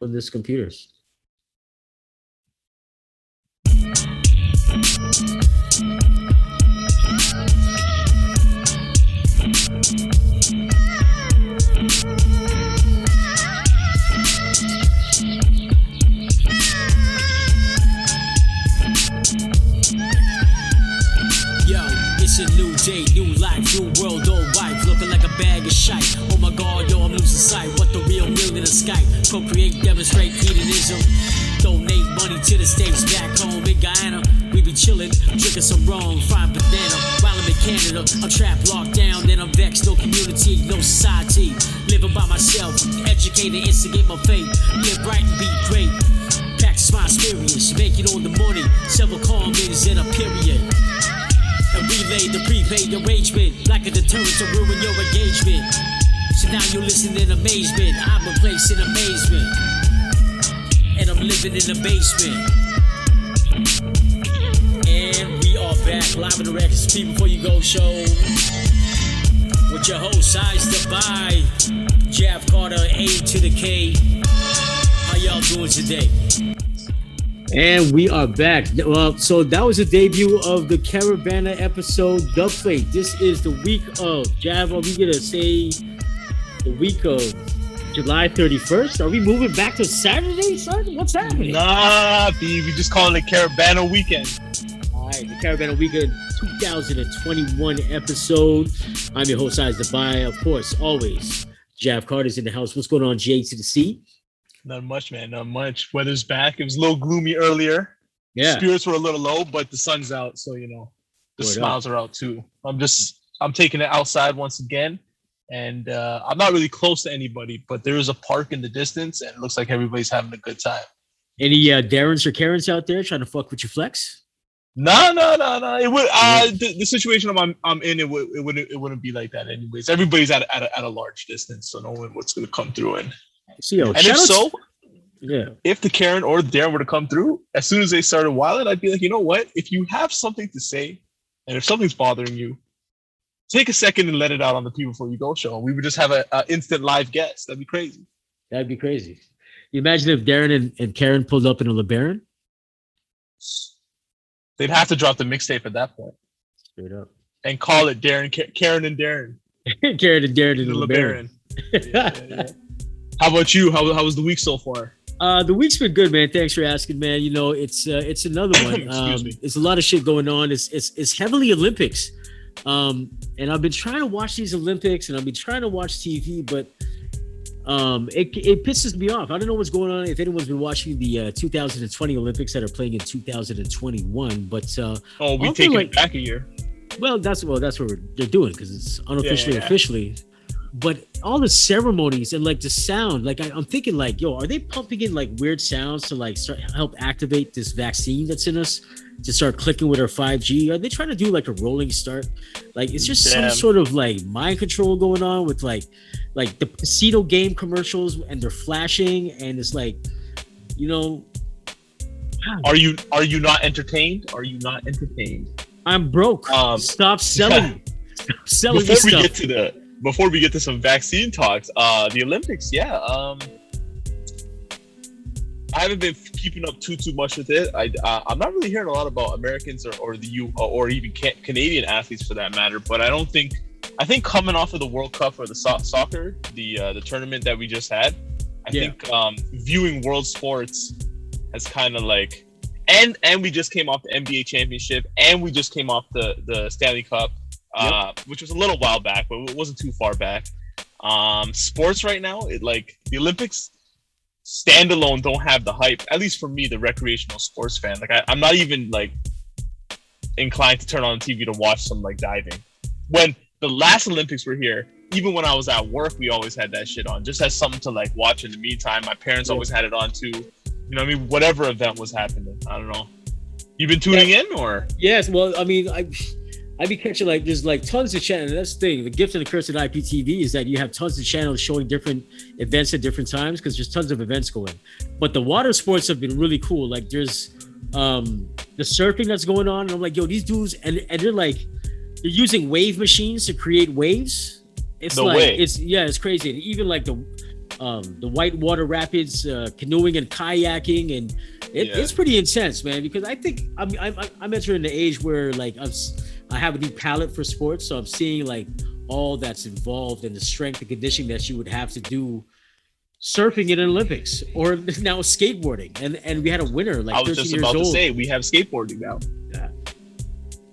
on this computers. Yo, it's a new day, new life, new world, all white, looking like a bag of shite. Oh my god, sight. What the real meal in the sky? Procreate, demonstrate hedonism. Donate money to the states back home in Guyana. We be chillin', drinking some rum, frying banana. While I'm in Canada, I'm trapped, locked down, then I'm vexed. No community, no society. Living by myself, educated, instigate my fate. Live right and be great. Practice my experience, make it on the morning. Several comments in a period and relay the prepaid arrangement like a deterrent to ruin your engagement. So now you listen in amazement. I'm a place in amazement, and I'm living in the basement. And we are back live in the Records Speak Before You Go show with your host, Size to Buy, Jeff Carter, A to the K. How y'all doing today? And we are back. Well, so that was the debut of the Caribana episode, The Plate. This is the week of Jav. Are we gonna say the week of July 31st? Are we moving back to Saturday, son? What's happening? Nah, B, we just call it Caribana Weekend. All right, the Caribana Weekend 2021 episode. I'm your host, the Buy. Of course, always. Jav Carter's in the house. What's going on, J to the C? Not much, man. Not much. Weather's back. It was a little gloomy earlier. Yeah. Spirits were a little low, but the sun's out, so you know the Word up. smiles are out too. I'm just I'm taking it outside once again, and uh, I'm not really close to anybody, but there is a park in the distance, and it looks like everybody's having a good time. Any uh, Darrens or Karens out there trying to fuck with your flex? No, no, no, no. It would uh the, the situation I'm I'm in it would it wouldn't it wouldn't be like that anyways. Everybody's at a, at a, at a large distance, so no one what's gonna come through and See, and if so, yeah. if the Karen or the Darren were to come through, as soon as they started wilding, I'd be like, you know what? If you have something to say, and if something's bothering you, take a second and let it out on the People Before You Go show. And we would just have a, a instant live guest. That'd be crazy. That'd be crazy. You imagine if Darren and, and Karen pulled up in a LeBaron? They'd have to drop the mixtape at that point Straight up. and call it Darren, Ka- Karen and Darren, Karen and Darren in the LeBaron. LeBaron. Yeah, yeah, yeah. How about you? How, how was the week so far? Uh, the week's been good, man. Thanks for asking, man. You know, it's uh, it's another one. Excuse Um, me. it's a lot of shit going on. It's it's it's heavily Olympics, um, and I've been trying to watch these Olympics, and I've been trying to watch TV, but um, it it pisses me off. I don't know what's going on. If anyone's been watching the uh, 2020 Olympics that are playing in 2021, but uh, Oh, we taking like- it back a year. well, that's well, that's what we're, they're doing because it's unofficially yeah. officially. But all the ceremonies and like the sound, like I, I'm thinking, like, yo, are they pumping in like weird sounds to like start help activate this vaccine that's in us to start clicking with our 5G? Are they trying to do like a rolling start? Like, it's just Damn. some sort of like mind control going on with like, like the casino game commercials and they're flashing and it's like, you know, Are you are you not entertained? Are you not entertained? I'm broke. Um, Stop selling. Stop selling before this we stuff. get to the before we get to some vaccine talks uh the olympics yeah um i haven't been keeping up too too much with it i uh, i'm not really hearing a lot about americans or, or the u or even ca- canadian athletes for that matter but i don't think i think coming off of the world cup or the so- soccer the uh, the tournament that we just had i Yeah. think um viewing world sports has kind of like and and we just came off the nba championship and we just came off the the stanley cup uh, which was a little while back, but it wasn't too far back. Um, sports right now, it like the Olympics standalone don't have the hype. At least for me, the recreational sports fan. Like I, I'm not even like inclined to turn on TV to watch some like diving. When the last Olympics were here, even when I was at work, we always had that shit on, just as something to like watch in the meantime. My parents Yeah. always had it on too. You know, what I mean, whatever event was happening. I don't know. You've been tuning in or? Yes, well, I mean, I I be catching like there's like tons of channels. That's the thing. The gift and the curse of IPTV is that you have tons of channels showing different events at different times because there's tons of events going. But the water sports have been really cool. Like there's um the surfing that's going on, and I'm like, yo, these dudes, and and they're like they're using wave machines to create waves. It's No like way. it's yeah, it's crazy. And even like the um, the white water rapids, uh, canoeing and kayaking, and it, Yeah. it's pretty intense, man. Because I think I'm, I'm I'm entering the age where like I'm I have a new palette for sports, so I'm seeing like all that's involved and the strength and conditioning that you would have to do surfing in an Olympics or now skateboarding, and and we had a winner like I was 13 just years about to old. say we have skateboarding now. Yeah.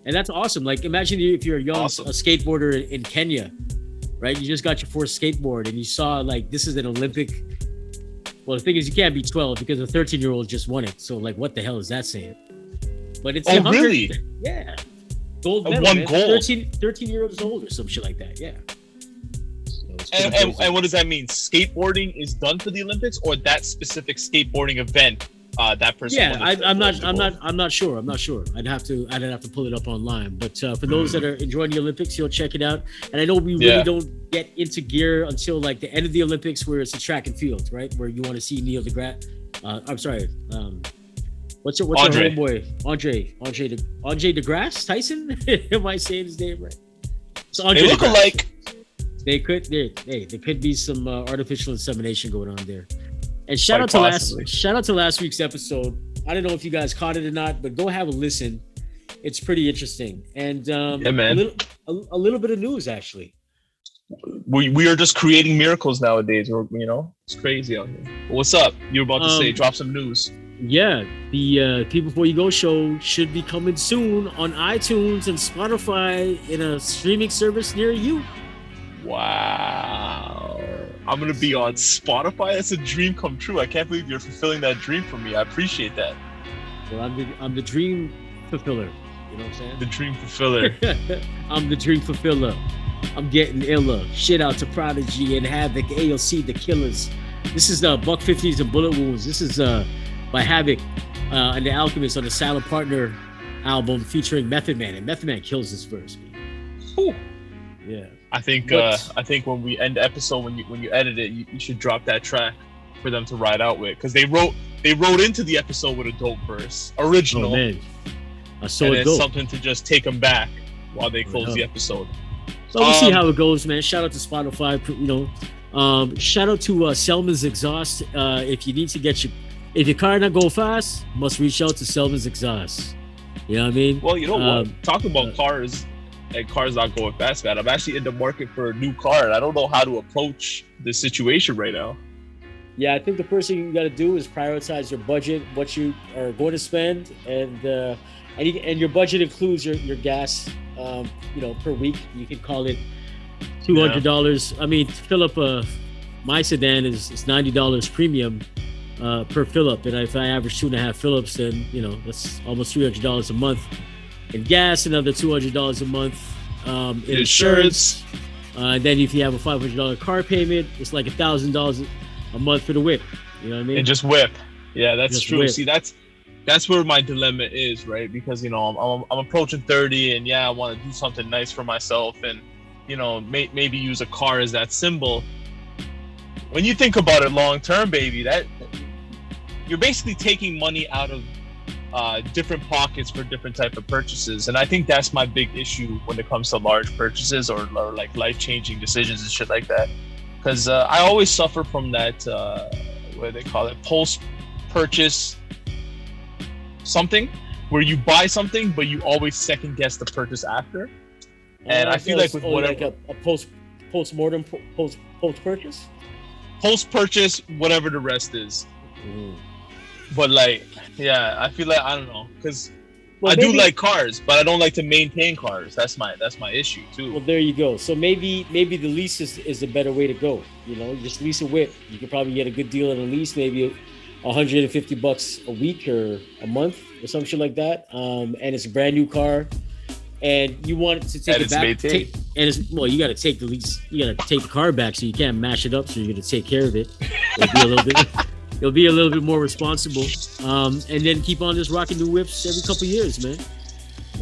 And that's awesome. Like imagine if you're a young Awesome. a skateboarder in Kenya, right? You just got your first skateboard and you saw like this is an Olympic. Well, the thing is you can't be 12 because a 13 year old just won it. So like what the hell is that saying? But it's Oh, really? Yeah. Gold medal, one man. gold. 13, 13 years old or some shit like that. Yeah. So it's pretty And, and, and what does that mean? Skateboarding is done for the Olympics, or that specific skateboarding event? Uh, that person. yeah, I, I'm not. I'm not. I'm not sure. I'm not sure. I'd have to. I'd have to pull it up online. But uh, for those that are enjoying the Olympics, you'll check it out. And I know we really Yeah. don't get into gear until like the end of the Olympics, where it's a track and field, right? Where you want to see Neil deGrasse. Uh, I'm sorry. Um, what's your what's Andre. your homeboy? Andre. Andre. De, Andre DeGrasse Tyson. Am I saying his name right? It's Andre They look DeGrasse. alike. They could. There. Hey, there could be some uh, artificial insemination going on there. And shout Quite out to possibly. last. Shout out to last week's episode. I don't know if you guys caught it or not, but go have a listen. It's pretty interesting. And um, Yeah, man. A little, a, a little bit of news actually. We, we are just creating miracles nowadays. Or you know, it's crazy out here. What's up? You're about to say Um, drop some news. Yeah, the uh, People Before You Go show should be coming soon on iTunes and Spotify in a streaming service near you. Wow. I'm gonna be on Spotify. That's a dream come true. I can't believe you're fulfilling that dream for me. I appreciate that. Well, I'm the I'm the dream fulfiller. You know what I'm saying? The dream fulfiller. I'm the dream fulfiller. I'm getting iller. Shit out to Prodigy and Havoc, AOC, the Killers. This is uh, Buck 50s and Bullet Wounds. This is uh, by Havoc uh, and the Alchemist on the Silent Partner album featuring Method Man. And Method Man kills this verse. man. Whew. Yeah. I think But- uh, I think when we end the episode, when you when you edit it, you, you should drop that track for them to ride out with because they wrote they wrote into the episode with a dope verse, original, Oh, man. I saw and it it's go. something to just take them back while they close the episode. So we'll see Um, how it goes, man. Shout out to Spotify, you know. Um, shout out to uh, Selman's Exhaust. Uh, if you need to get your, if your car not go fast, must reach out to Selman's Exhaust. You know what I mean? Well, you know what? Um, Talking about uh, cars and cars not going fast, man. I'm actually in the market for a new car, and I don't know how to approach the situation right now. Yeah, I think the first thing you got to do is prioritize your budget, what you are going to spend, and uh, and, you, and your budget includes your your gas, um, you know, per week. You can call it two hundred dollars. I mean, to fill up a my sedan is, is ninety dollars premium uh, per fill up, and if I average two and a half fill ups, then you know that's almost three hundred dollars a month. In gas, another two hundred dollars a month. Um, in insurance, uh, and then if you have a five hundred dollar car payment, it's like a thousand dollars a month for the whip. You know what I mean? and just whip. Yeah, that's Just true. whip. See, that's that's where my dilemma is, right? Because you know I'm I'm, I'm approaching 30, and yeah, I want to do something nice for myself, and you know may, maybe use a car as that symbol. When you think about it long term, baby, that you're basically taking money out of uh, different pockets for different type of purchases, and I think that's my big issue when it comes to large purchases or, or like life changing decisions and shit like that. Because uh, I always suffer from that. Uh, what do they call it? Post purchase something where you buy something but you always second guess the purchase after and I feel like with whatever- like a, a post post mortem post post purchase. post purchase whatever the rest is but like yeah i feel like i don't know because Well, i do like cars but i don't like to maintain cars that's my that's my issue too Well, there you go. So maybe maybe the lease is, is a better way to go. You know, just lease a whip. You could probably get a good deal on a lease, maybe 150 bucks a week or a month or some shit like that. Um, and it's a brand new car, and you want to take And it back. Take, and it's well, you got to take the lease. You got to take the car back, so you can't mash it up. So you're gonna take care of it. It'll be a little bit. You'll be a little bit more responsible, um, and then keep on just rocking new whips every couple years, man.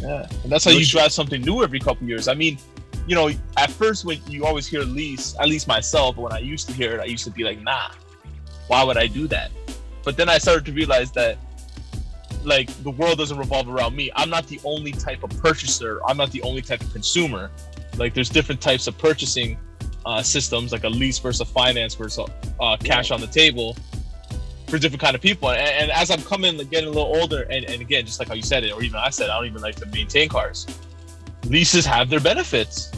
yeah. And that's how No you shit. drive something new every couple years. I mean you know at first when you always hear lease at least myself when i used to hear it i used to be like nah why would i do that? But then i started to realize that like the world doesn't revolve around me. I'm not the only type of purchaser. I'm not the only type of consumer. Like there's different types of purchasing uh, systems, like a lease versus a finance versus uh, cash on the table for different kind of people. And, and as I'm coming, like, getting a little older, and, and again, just like how you said it, or even I said, I don't even like to maintain cars. Leases have their benefits.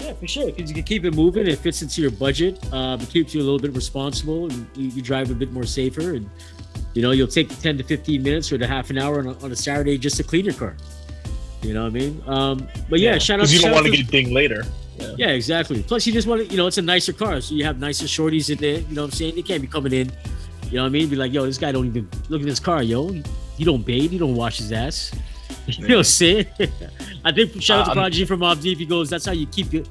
Yeah, for sure. Because you can keep it moving. It fits into your budget. Um, it keeps you a little bit responsible, and you, you drive a bit more safer. And you know, you'll take 10 to 15 minutes or to half an hour on a, on a Saturday just to clean your car. You know what I mean? Um, but yeah, shout out because you don't want to get dinged later. Yeah, exactly. Plus, you just want to, you know, it's a nicer car, so you have nicer shorties in there. You know what I'm saying? They can't be coming in. You know what I mean? Be like, yo, this guy don't even look at this car, yo. He don't bathe. He don't wash his ass. You know what I'm saying? I think shout out to Uh, Prodigy from Mobb Deep. He goes, that's how you keep your.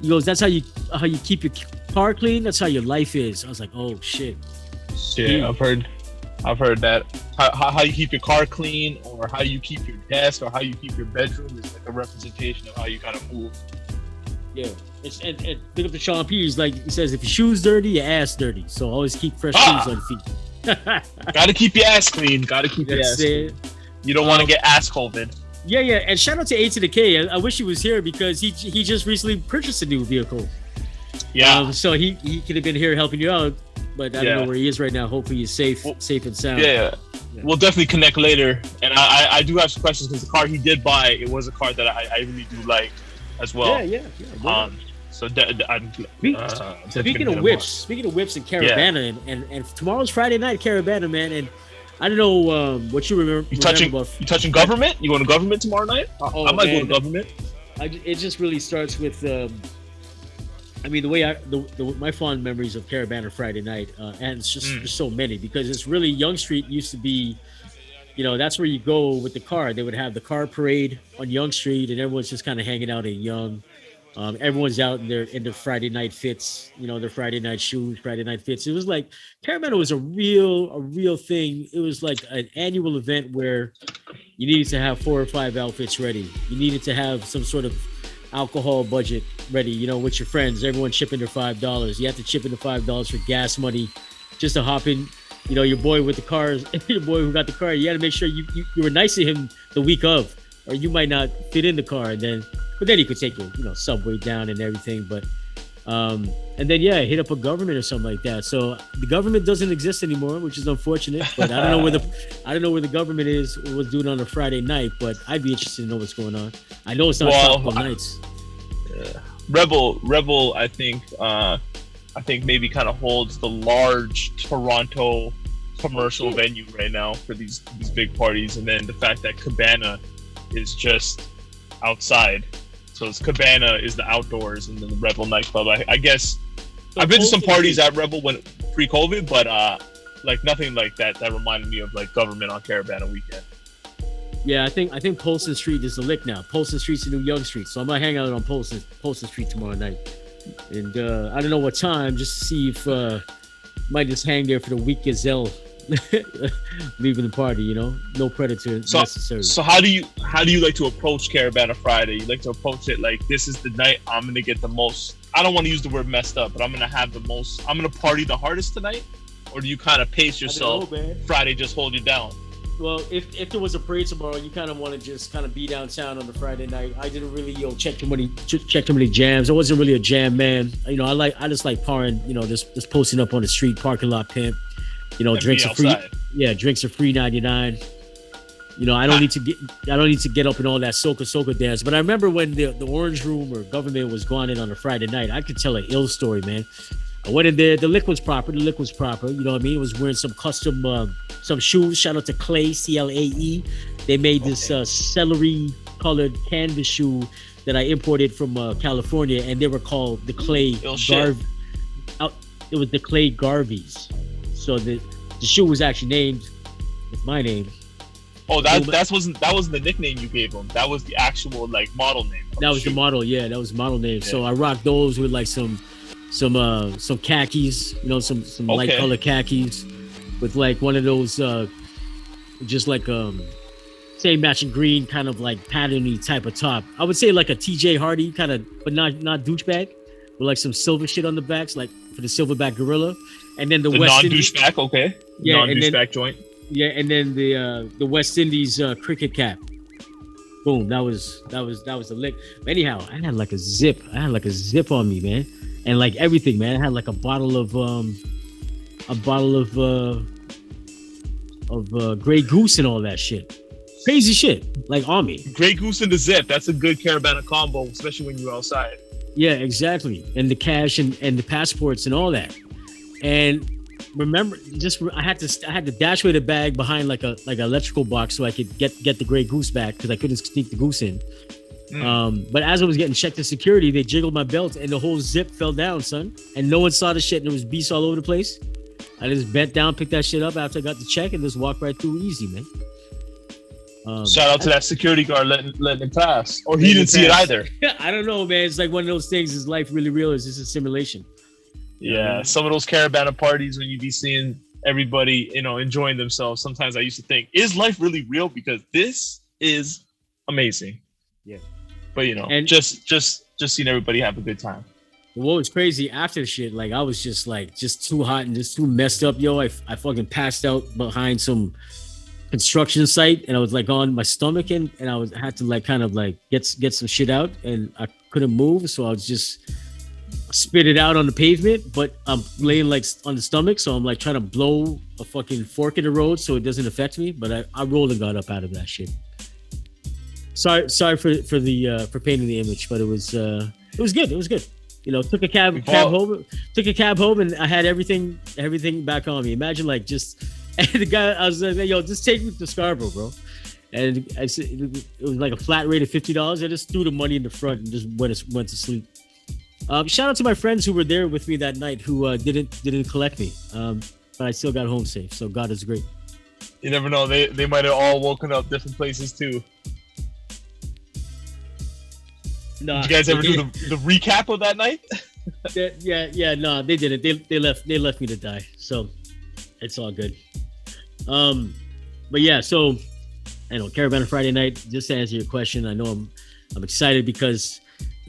He goes, that's how you how you keep your car clean. That's how your life is. I was like, oh shit. Shit, Yeah. I've heard, I've heard that how, how, how you keep your car clean, or how you keep your desk, or how you keep your bedroom is like a representation of how you kind of move. Yeah. It's and, and big up to Sean P. He's like he says, if your shoes dirty, your ass dirty. So always keep fresh Ah! shoes on your feet. Got to keep your ass clean. Got to keep your ass. That's Clean. You don't want to Um, get ass COVID. Yeah, yeah, and shout out to A to the K. I, I wish he was here because he he just recently purchased a new vehicle. Yeah. Um, so he he could have been here helping you out, but I Yeah. don't know where he is right now. Hopefully he's safe, Well, safe and sound. yeah. Yeah. We'll definitely connect later, and I I, I do have some questions because the car he did buy it was a car that I, I really do like as well. yeah, yeah. yeah. Um. So de- de- I'm, uh, speaking of whips, speaking of whips and Caribana, and, and and tomorrow's Friday night Caribana, man, and I don't know um, what you remember. You touching? remember about, You touching Guvernment? You going to Guvernment tomorrow night? I- Oh, I might go to Guvernment. I, it just really starts with. Um, I mean, the way I, the, the my fond memories of Caribana Friday night, uh, and it's just Mm. so many because it's really Yonge Street used to be, you know, that's where you go with the car. They would have the car parade on Yonge Street, and everyone's just kind of hanging out in Yonge. Um, everyone's out in their in their Friday night fits, you know, their Friday night shoes, Friday night fits. It was like Caribana was a real a real thing. It was like an annual event where you needed to have four or five outfits ready. You needed to have some sort of alcohol budget ready, you know, with your friends. Everyone chipping their five dollars. You have to chip in the five dollars for gas money just to hop in. You know, your boy with the cars, your boy who got the car, you had to make sure you, you, you were nice to him the week of, or you might not fit in the car. And then, but then he could take your, you know, subway down and everything. But, um, and then, yeah, hit up a Guvernment or something like that. So the Guvernment doesn't exist anymore, which is unfortunate. But I don't know where the, I don't know where the Guvernment is, was doing on a Friday night, but I'd be interested to know what's going on. I know it's not Well, nights. Rebel, Rebel, I think, uh, I think maybe kind of holds the large Toronto commercial venue right now for these these big parties, and then the fact that Cabana is just outside. So it's Cabana is the outdoors, and then the Rebel nightclub. I, I guess I've been to some parties at Rebel when pre-COVID, but uh, like nothing like that that reminded me of like Guvernment on Caribana weekend. Yeah, I think I think Polson Street is the lick now. Polson Street's the new Yonge Street, so I'm gonna hang out on Polson Polson Street tomorrow night, and uh, I don't know what time, just to see if uh, might just hang there for the week gazelle, leaving the party. You know, no predator So- necessary. So how do you how do you like to approach Caribana Friday? You like to approach it like this is the night I'm gonna get the most. I don't want to use the word messed up, but I'm gonna have the most. I'm gonna party the hardest tonight, or do you kind of pace yourself? know. Friday just hold you down. Well, if, if there was a parade tomorrow, you kind of want to just kind of be downtown on the Friday night. I didn't really, you know, check too many check too many jams. I wasn't really a jam man. You know, I like I just like parring. You know, just just posting up on the street, parking lot pimp. You know, and drinks are free. Yeah, drinks are free ninety nine. You know, I don't need to get I don't need to get up and all that soca soca dance. But I remember when the the Orange Room or Guvernment was going in on a Friday night, I could tell an ill story, man. I went in there, the lick was proper, the lick was proper. You know what I mean? It was wearing some custom um, some shoes. Shout out to Clay, C L A E. They made this uh, celery colored canvas shoe that I imported from uh, California, and they were called the Clay. Garv. Out, it was the Clay Garveys. So the the shoe was actually named with my name. Oh, that that wasn't that wasn't the nickname you gave them. That was the actual like model name. That was the model, yeah. That was model name. So I rocked those with like some, some, uh, some khakis. You know, some some light color khakis, with like one of those, uh, just like um, same matching green kind of like patterny type of top. I would say like a TJ Hardy kind of, but not not douchebag, with like some silver shit on the backs, like for the silverback gorilla, and then the, The West non douchebag, okay. Yeah, non douchebag joint. yeah, and then the uh, the West Indies uh, cricket cap. Boom. That was that was that was the lick. But anyhow, I had like a zip. I had like a zip on me, man, and like everything, man. I had like a bottle of um, a bottle of uh, of uh, Grey Goose and all that shit. Crazy shit, like on me. Grey Goose and the Zip. That's a good Caravana combo, especially when you're outside. Yeah, exactly. And the cash and, and the passports and all that. And remember, just I had to I had to dash away the bag behind like a like an electrical box so I could get get the gray goose back because I couldn't sneak the goose in. Mm. Um, but as I was getting checked to security, they jiggled my belt and the whole zip fell down, son. And no one saw the shit and there was beasts all over the place. I just bent down, picked that shit up after I got the check, and just walked right through easy, man. Um, Shout out to that security guard letting letting it pass, or he didn't it see it pass. either. I don't know, man. It's like one of those things. Is life really real? Or is this a simulation? Yeah, some of those Caribana parties when you be seeing everybody, you know, enjoying themselves. Sometimes I used to think, is life really real? Because this is amazing. Yeah. But you know, And- just just just seeing everybody have a good time. What was crazy after shit, like I was just like just too hot and just too messed up, yo. I, I fucking passed out behind some construction site and I was like on my stomach and and I was had to like kind of like get get some shit out and I couldn't move, so I was just spit it out on the pavement, but I'm laying like on the stomach, so I'm like trying to blow a fucking fork in the road so it doesn't affect me. But I, I rolled and got up out of that shit. Sorry, sorry for for the uh, for painting the image, but it was uh it was good. It was good. You know, took a cab cab home, took a cab home, and I had everything everything back on me. Imagine like just and the guy I was like, yo, just take me to Scarborough, bro. And I said it was like a flat rate of fifty dollars. I just threw the money in the front and just went went to sleep. Um, shout out to my friends who were there with me that night who uh, didn't didn't collect me, um, but I still got home safe. So God is great. You never know. They they might have all woken up different places too. No, Did you guys ever do the, the recap of that night? yeah, yeah, yeah, no, they didn't. They they left they left me to die. So it's all good. Um, but yeah, so I know Caravan Friday night. Just to answer your question, I know I'm I'm excited because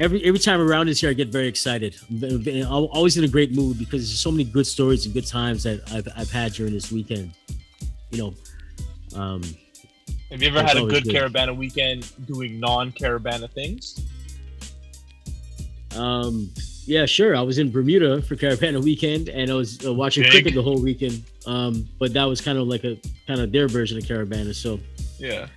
every every time around this year I get very excited. I'm, ve- ve- I'm always in a great mood because there's so many good stories and good times that I've I've had during this weekend. You know, um, Have you ever had a good good. Caribana weekend doing non-Caribana things? Um, yeah, sure. I was in Bermuda for Caribana weekend, and I was uh, watching Big. cricket the whole weekend. Um, but that was kind of like a kind of their version of Caribana. So, Yeah.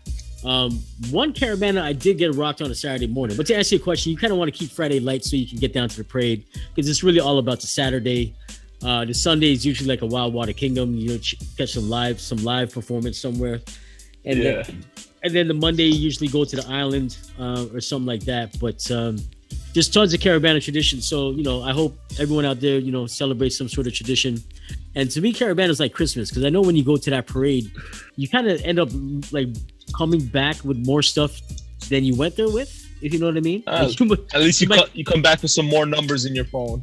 Um, one Caribana I did get rocked on a Saturday morning. But to answer your question, you kind of want to keep Friday light so you can get down to the parade because it's really all about the Saturday. Uh, the Sunday is usually like a Wild Water Kingdom. You know, catch some live some live performance somewhere, and yeah. then and then the Monday you usually go to the island uh, or something like that. But um, just tons of Caribana tradition. So you know, I hope everyone out there you know celebrates some sort of tradition. And to me, Caribana is like Christmas because I know when you go to that parade, you kind of end up like coming back with more stuff than you went there with. If you know what I mean. Uh, Like, you- At least you Like- co- you come back with some more numbers in your phone.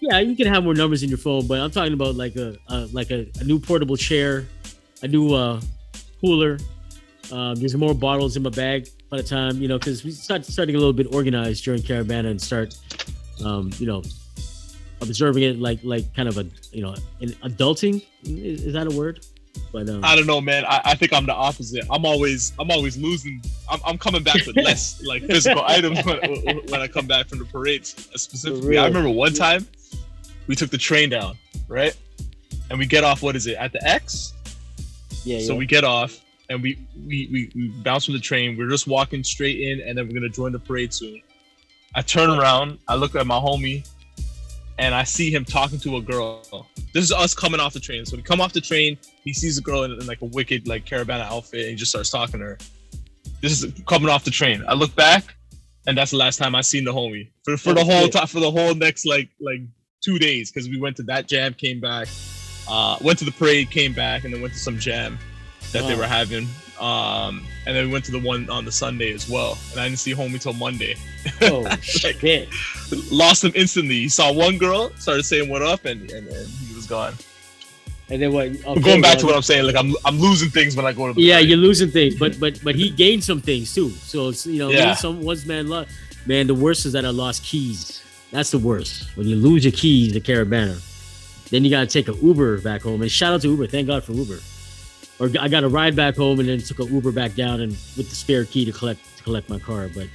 yeah, you can have more numbers in your phone, but I'm talking about like a, a like a, a new portable chair, a new uh, cooler. Um, there's more bottles in my bag by the time you know because we start starting a little bit organized during Caribana and start, um, you know, observing it like like kind of a you know an adulting is, is that a word? But um, I don't know, man. I, I think I'm the opposite. I'm always I'm always losing. I'm, I'm coming back with less like physical items when, when I come back from the parades. Specifically. I remember one time we took the train down, right? And we get off. What is it at the X? yeah, So yeah. we get off and we we, we we bounce from the train. We're just walking straight in, and then we're gonna join the parade soon. I turn around, I look at my homie, and I see him talking to a girl. This is us coming off the train. So we come off the train. He sees a girl in, in like a wicked like Caribana outfit, and he just starts talking to her. This is coming off the train. I look back, and that's the last time I seen the homie for for the whole time for the whole next like like two days because we went to that jam, came back, uh, went to the parade, came back, and then went to some jam that they were having. Um, and then we went to the one on the Sunday as well. And I didn't see homie till Monday. oh shit. Lost him instantly. He saw one girl, started saying what up, and and, and he was gone. And then what? okay, Going back well, to what I'm saying, like I'm I'm losing things when I go to the Yeah, parade. you're losing things, but but but he gained some things too. So it's, you know, Yeah. yeah. some once man lost. Man, the worst is that I lost keys. That's the worst. When you lose your keys to Caribana, then you gotta take an Uber back home. And shout out to Uber. Thank God for Uber. Or I got a ride back home and then took an Uber back down and with the spare key to collect to collect my car. But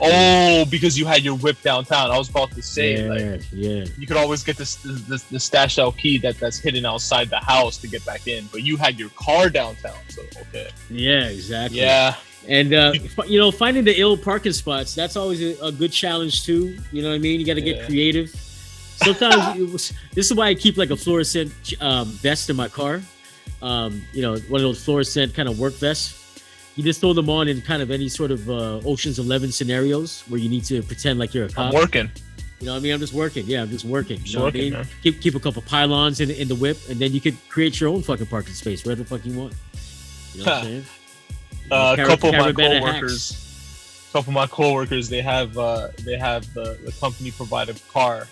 Oh, because you had your whip downtown. I was about to say, yeah, like, yeah, you could always get this the, the stashed out key that that's hidden outside the house to get back in, but you had your car downtown. So okay, yeah, exactly. yeah, And uh, you know, finding the ill parking spots, that's always a, a good challenge too. You know what I mean? You got to get Yeah. creative. Sometimes it was, this is why I keep like a fluorescent um, vest in my car. Um, you know, one of those fluorescent kind of work vests. You just throw them on in kind of any sort of uh, Ocean's Eleven scenarios where you need to pretend like you're I'm working. You know what I mean? I'm just working. Yeah, I'm just working. You Just know what I mean? man. Keep keep a couple pylons in, in the whip, and then you could create your own fucking parking space wherever the fuck you want. You know what I'm saying? Uh, a couple of my coworkers, hacks. couple of my coworkers, they have uh, they have the, the company provided car,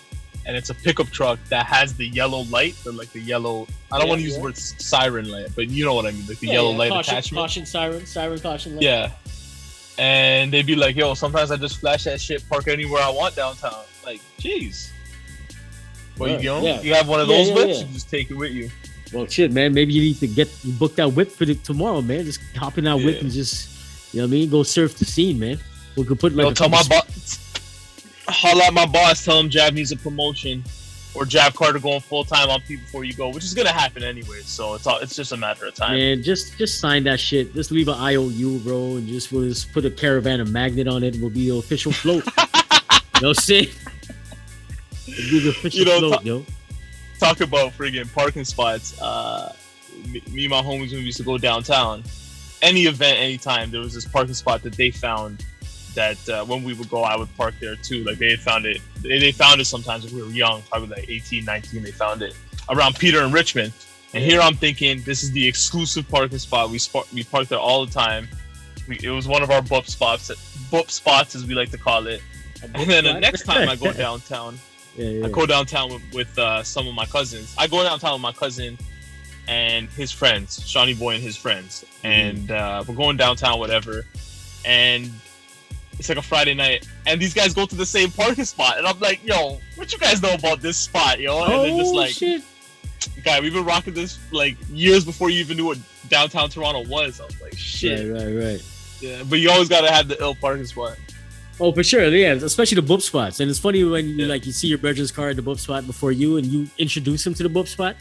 and it's a pickup truck that has the yellow light, the like the yellow. I don't Yeah, want to use yeah. the word siren light, but you know what I mean, like the Yeah, yellow light caution, attachment. Caution siren, siren caution light. Yeah. And they'd be like, yo, sometimes I just flash that shit, park anywhere I want downtown. Like, jeez. Well, Right, you know, yeah. you have one of those whips, you just take it with you. Well, shit, man. Maybe you need to get you book that whip for the, tomorrow, man. Just hop in that whip and just, you know what I mean? Go surf the scene, man. We could put like Yo, a tell my boss, holla at my boss, tell him Jav needs a promotion, or Jav Carter going full time on People Before You Go, which is gonna happen anyway. So it's all, it's just a matter of time. Man, just just sign that shit. Just leave an IOU, bro, and just we'll just put a caravan of magnet on it. We'll be the official float. see? It'll be the official You know, float, ta- yo. Talk about friggin' parking spots. Uh, me, me and my homies when we used to go downtown, any event, anytime, there was this parking spot that they found that uh, when we would go, I would park there too. Like they had found it. They, they found it sometimes when we were young, probably like 18, 19. They found it around Peter and Richmond. And here I'm thinking this is the exclusive parking spot. We sp- we park there all the time. We, it was one of our bup spots, bup spots as we like to call it. And then the next time I go downtown, yeah, yeah. I go downtown with, with uh, some of my cousins. I go downtown with my cousin and his friends, Shawnee Boy and his friends, Mm-hmm. and uh, we're going downtown, whatever. And it's like a Friday night, and these guys go to the same parking spot, and I'm like, "Yo, what you guys know about this spot, yo?" And oh, they're just like, shit. "Guy, we've been rocking this like years before you even knew what downtown Toronto was." I was like, "Shit." Right, right, right. Yeah, but you always gotta have the ill parking spot. Oh, for sure, yeah. Especially the boop spots, and it's funny when you Yeah. like you see your brother's car at the boop spot before you, and you introduce him to the boop spot.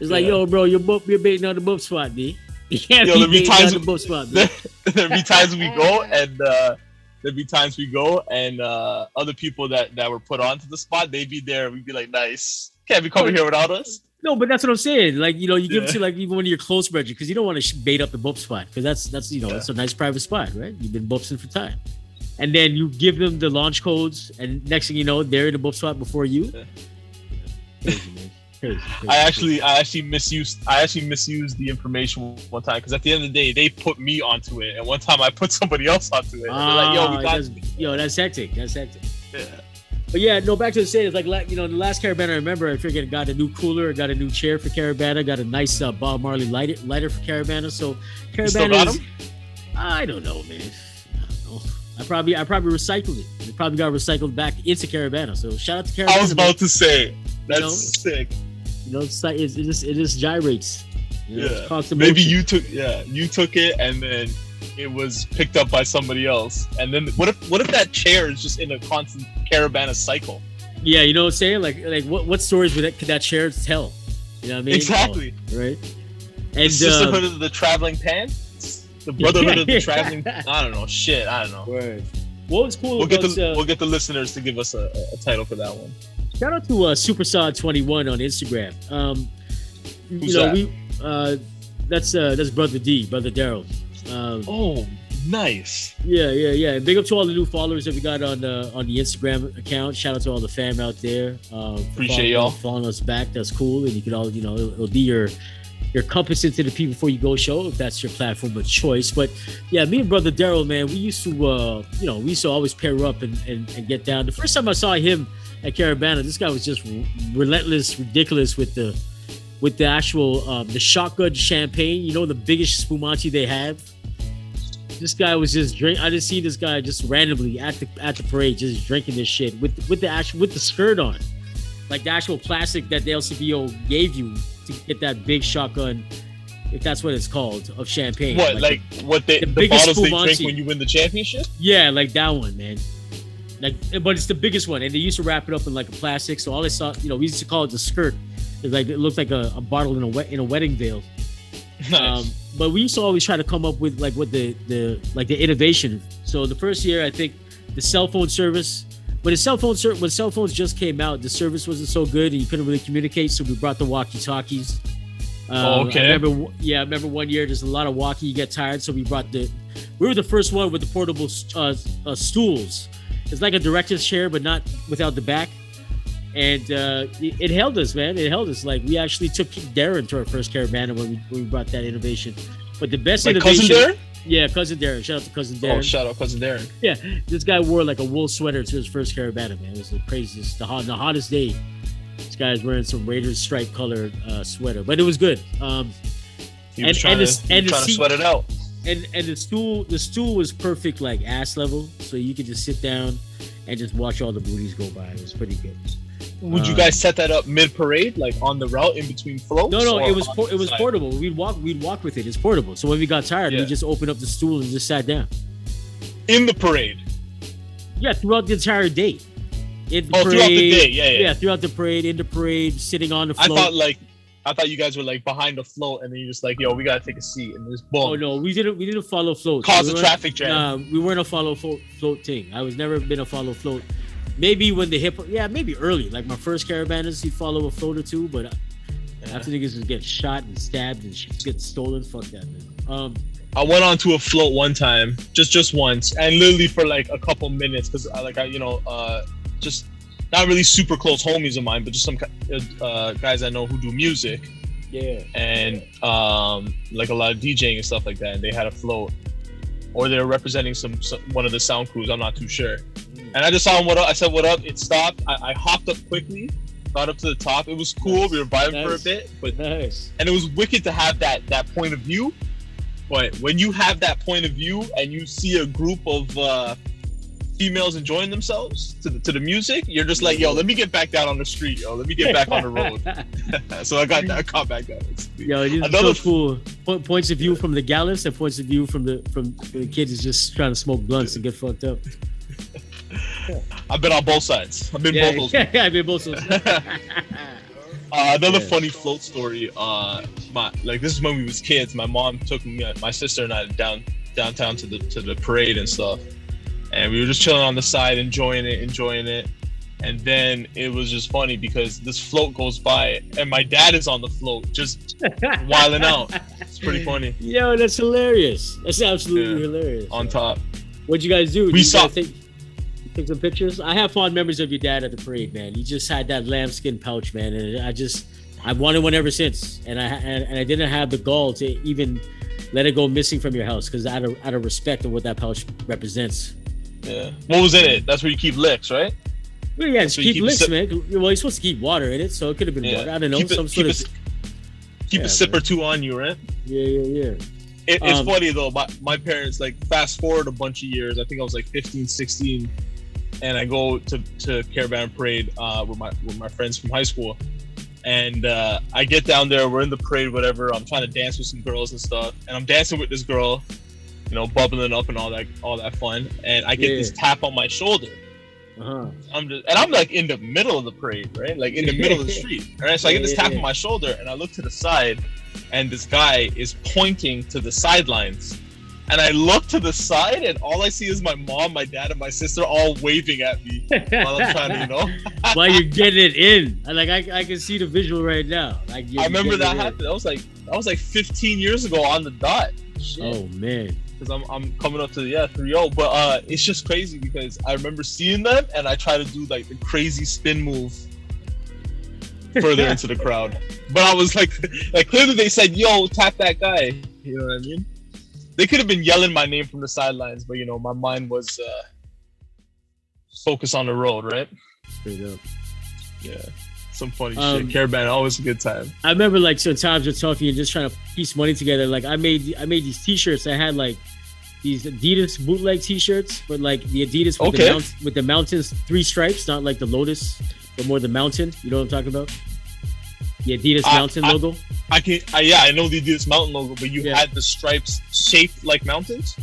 It's like, Yeah. yo, bro, you're boop, you're baiting on the boop spot, D. You can't Yo, be there baiting on times- the boop spot, B. there'd be times we go and uh there'd be times we go and uh other people that that were put onto the spot they'd be there we'd be like nice can't be coming here without us No, but that's what I'm saying. Like, you know, you give it to like even one of your close brethren because you don't want to bait up the boop spot because that's that's you know Yeah. it's a nice private spot, right? You've been boopsing for time, and then you give them the launch codes, and next thing you know, they're in the boop spot before you. Yeah. Crazy. Crazy, crazy, i actually i actually misused i actually misused the information one time because at the end of the day they put me onto it and one time i put somebody else onto it they're like yo Ah, we got that's, yo, that's hectic. That's hectic. yeah. But yeah, no, back to the state. It's like you know, the last Caribana I remember, I figured got a new cooler, got a new chair for Caribana, got a nice uh, Bob Marley lighter, lighter for Caribana. So You still Caribana got is, 'em? I don't know, man. I don't know. I probably I probably recycled it. It probably got recycled back into Caribana. So shout out to Caribana. i was man. about to say that's know? sick you know, it's like it's, it just it just gyrates. You know, it's Yeah. constant maybe you took yeah you took it and then it was picked up by somebody else and then what if what if that chair is just in a constant caribana cycle Yeah, you know what I'm saying? Like like what what stories would that could that chair tell? You know what I mean? exactly Oh, right. the And sisterhood uh, of the traveling pants, the brotherhood of the traveling. Pants. I don't know, shit. I don't know. word. What was cool We'll get the uh, we'll get the listeners to give us a, a title for that one. Shout out to uh, Supersod21 on Instagram. Um, Who's you know, that? we uh, that's uh, that's brother D, brother Daryl. Um, Oh, nice. yeah, yeah, yeah. And big up to all the new followers that we got on uh, on the Instagram account. Shout out to all the fam out there. Uh, Appreciate following, y'all. following us back. That's cool, and you can all you know it'll, it'll be your your compass into the people before you go show if that's your platform of choice. But yeah, me and brother Daryl, man, we used to uh, you know we used to always pair up and, and and get down. The first time I saw him at Caribana, this guy was just relentless, ridiculous with the with the actual um, the shotgun champagne. You know, the biggest spumante they have. This guy was just drink. I just see this guy just randomly at the at the parade, just drinking this shit with with the actual with the skirt on, like the actual plastic that the LCBO gave you to get that big shotgun if that's what it's called, of champagne. What like, what they the the, biggest bottles they drink when you win the championship? Yeah, like that one, man. Like, but it's the biggest one, and they used to wrap it up in like a plastic. So all I saw, you know, we used to call it the skirt. It's like it looked like a, a bottle in a wet in a wedding veil. Nice. Um, but we used to always try to come up with like what the the like the innovation. So the first year, I think the cell phone service. When the cell phone when cell phones just came out, the service wasn't so good, and you couldn't really communicate. So we brought the walkie talkies. Oh, okay. I remember, yeah, I remember one year there's a lot of walkie. You get tired, so we brought the. We were the first one with the portable uh, uh, stools. It's like a director's chair, but not without the back. And uh, it, it held us, man. It held us. Like we actually took Darren to our first caravan when we, when we brought that innovation. But the best Like innovation, cousin Darren? Yeah, cousin Darren. Shout out to cousin Derek. Oh, shout out cousin Darren. yeah, this guy wore like a wool sweater to his first Caribana, man. It was the craziest, the hot, the hottest day. This guy's wearing some Raiders stripe colored uh, sweater, but it was good. Um, He was And- trying, and to, the- he was and trying to sweat it out. and and the stool the stool was perfect like ass level so you could just sit down and just watch all the booties go by it was pretty good Would you Uh, guys set that up mid parade, like on the route in between floats? no no it was por- it was portable we'd walk we'd walk with it it's portable so when we got tired Yeah. we just opened up the stool and just sat down in the parade. yeah throughout the entire day in the Oh, parade throughout the day, yeah, yeah. yeah throughout the parade in the parade sitting on the float. I thought like, I thought you guys were like behind the float, and then you're just like, yo, we gotta take a seat, and this boom, oh no we didn't we didn't follow float cause we a traffic jam. Nah, we weren't a follow float, float thing. I was never been a follow float. Maybe when the hip, yeah, maybe early, like my first caribanas, you'd follow a float or two. But Yeah. after niggas get shot and stabbed and shit get stolen, fuck that, man. Um, I went onto a float one time, just just once, and literally for like a couple minutes, because I like I you know uh just not really super close homies of mine, but just some uh, guys I know who do music yeah, and um like a lot of DJing and stuff like that, and they had a float, or they're representing some, some one of the sound crews. I'm not too sure. And I just saw him. What up? I said, "What up?" It stopped. I, I hopped up quickly, got up to the top. It was cool. We were vibing for a bit, but nice. and it was wicked to have that that point of view. But when you have that point of view and you see a group of uh, females enjoying themselves to the, to the music, you're just like, yo, let me get back down on the street, yo, let me get back on the road. so I got I caught back down. Yo, Another- so cool. Po- points of view from the gallants and points of view from the from the kids is just trying to smoke blunts and get fucked up. I've been on both sides. I've been Yeah, both those. yeah, I've been both sides. Uh, another Yeah. funny float story. Uh, my like this is when we was kids. My mom took me, my sister and I down downtown to the to the parade and stuff, and we were just chilling on the side, enjoying it, enjoying it. And then it was just funny because this float goes by, and my dad is on the float, just wilding out. It's pretty funny. Yo, that's hilarious. That's absolutely Yeah. hilarious. On top, What'd you guys do? Did We you saw- guys take, some pictures. I have fond memories of your dad at the parade, man. He just had that lambskin pouch, man, and I just I've wanted one ever since, and I and, and I didn't have the gall to even let it go missing from your house because out of out of respect of what that pouch represents. yeah. What was in it? That's where you keep licks, right? Well, yeah, keep, keep licks, man. Well, you're supposed to keep water in it, so it could have been Yeah. water. I don't know, Keep some keep sort it- of Keep Yeah, a sip man. or two on you, right? yeah, yeah, yeah. It, it's Um, funny though. My, my parents like fast forward a bunch of years. I think I was like 15, 16, and I go to, to Caravan Parade uh, with my with my friends from high school, and uh, I get down there. We're in the parade, whatever. I'm trying to dance with some girls and stuff, and I'm dancing with this girl, you know, bubbling up and all that all that fun. And I get Yeah. this tap on my shoulder. Uh-huh. I'm just, and I'm like in the middle of the parade, right? Like in the middle of the street, right? So I get this tap on my shoulder, and I look to the side, and this guy is pointing to the sidelines. And I look to the side, and all I see is my mom, my dad, and my sister all waving at me while I'm trying to, you know. While you're getting it in, I- like I, I can see the visual right now. Like I remember that happened. That was like that was like 15 years ago on the dot. Shit. Oh man. because I'm, I'm coming up to the yeah 3 but uh it's just crazy because I remember seeing them and I try to do like the crazy spin move further into the crowd but I was like like clearly they said yo tap that guy you know what I mean they could have been yelling my name from the sidelines but you know my mind was uh focused on the road right Straight up. yeah some funny Um, shit caravan always a good time I remember like sometimes we're talking and just trying to piece money together. Like I made I made these T-shirts. I had like these Adidas bootleg T-shirts, but like the Adidas with Okay. the mount, with the mountains three stripes, not like the lotus, but more the mountain. You know what I'm talking about? The Adidas I- Mountain I- logo. I can, I, yeah, I know the Adidas Mountain logo, but you Yeah. had the stripes shaped like mountains.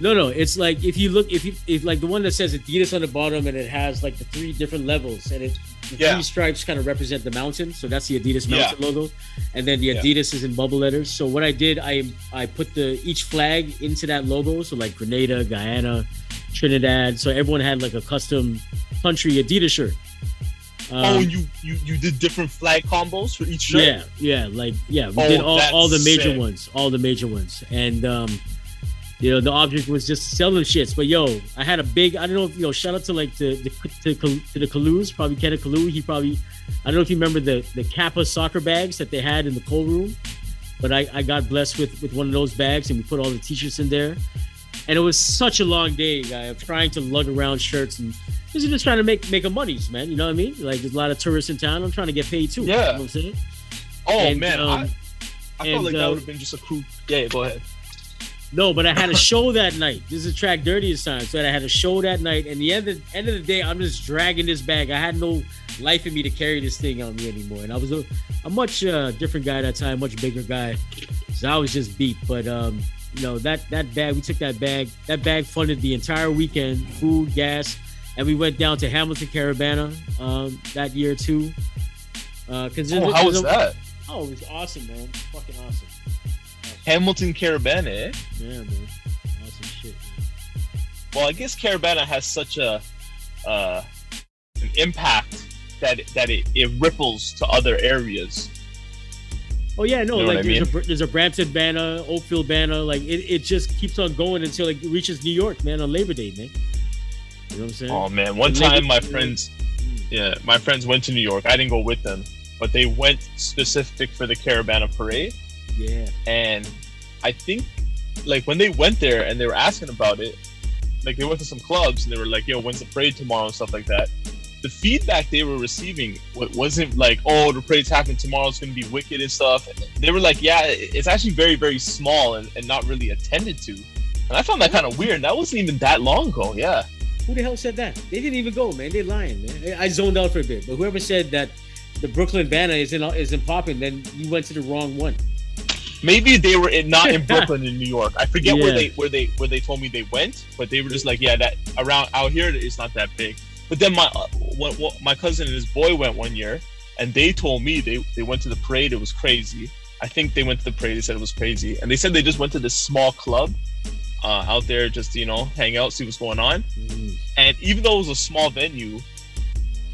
No, no, it's like if you look, if you if like the one that says Adidas on the bottom and it has like the three different levels and it the Yeah. three stripes kind of represent the mountain, so that's the Adidas Yeah. mountain logo, and then the Yeah. Adidas is in bubble letters. So what I did, I I put the each flag into that logo, so like Grenada, Guyana, Trinidad, so everyone had like a custom country Adidas shirt. Um, oh, you, you you did different flag combos for each shirt. yeah, yeah, like yeah, we Oh, did all, all the major sick. ones, all the major ones, and um, you know the object was just selling shits. But yo, I had a big, I don't know if you know, shout out to like the the to, to, to the Kalu's, probably Kenneth Kalu. He probably, I don't know if you remember the the Kappa soccer bags that they had in the cold room, but I I got blessed with with one of those bags, and we put all the t-shirts in there. And it was such a long day, guy, of trying to lug around shirts and because you're just trying to make make a monies, man. You know what I mean? Like there's a lot of tourists in town. I'm trying to get paid too. Yeah. You know what I'm saying? Oh And, man, um, I, I and, felt like uh, that would have been just a crew. Yeah, go ahead. No, but I had a show that night. This is track dirtiest time. So I had a show that night, and the end of end of the day, I'm just dragging this bag. I had no life in me to carry this thing on me anymore, and I was a, a much uh, different guy that time, much bigger guy. So I was just beat. But um, you know that that bag, we took that bag. That bag funded the entire weekend, food, gas, and we went down to Hamilton Caribana um, that year too. Because Oh, how was that? Oh, it was awesome, man. Fucking awesome. Hamilton Caribana. Eh? Yeah, man. Awesome shit. Man. Well, I guess Caribana has such a uh, an impact that that it, it ripples to other areas. Oh yeah, no, You know like there's, mean? a, there's a Brampton banner, Oakfield banner, like it, it just keeps on going until like it reaches New York, man, on Labor Day, man. You know what I'm saying? Oh man, one Labor- time my friends, yeah, my friends went to New York. I didn't go with them, but they went specific for the Caribana parade. yeah. and I think like when they went there and they were asking about it, like they went to some clubs and they were like, "Yo, when's the parade tomorrow?" and stuff like that. The feedback they were receiving wasn't like, "Oh, the parade's happening tomorrow. It's gonna be wicked and stuff." They were like, "Yeah, it's actually very, very small and, and not really attended to." And I found that kind of weird. That wasn't even that long ago. Yeah. Who the hell said that? They didn't even go, man. They're lying, man. I zoned out for a bit, but whoever said that the Brooklyn banner isn't isn't popping, then you went to the wrong one. Maybe they were in, not in Brooklyn in New York. I forget where they where they where they told me they went, but they were just like, yeah, that around out here it's not that big. But then my what, what my cousin and his boy went one year, and they told me they they went to the parade. It was crazy. I think they went to the parade. They said it was crazy, and they said they just went to this small club uh, out there, just you know, hang out, see what's going on. Mm. And even though it was a small venue,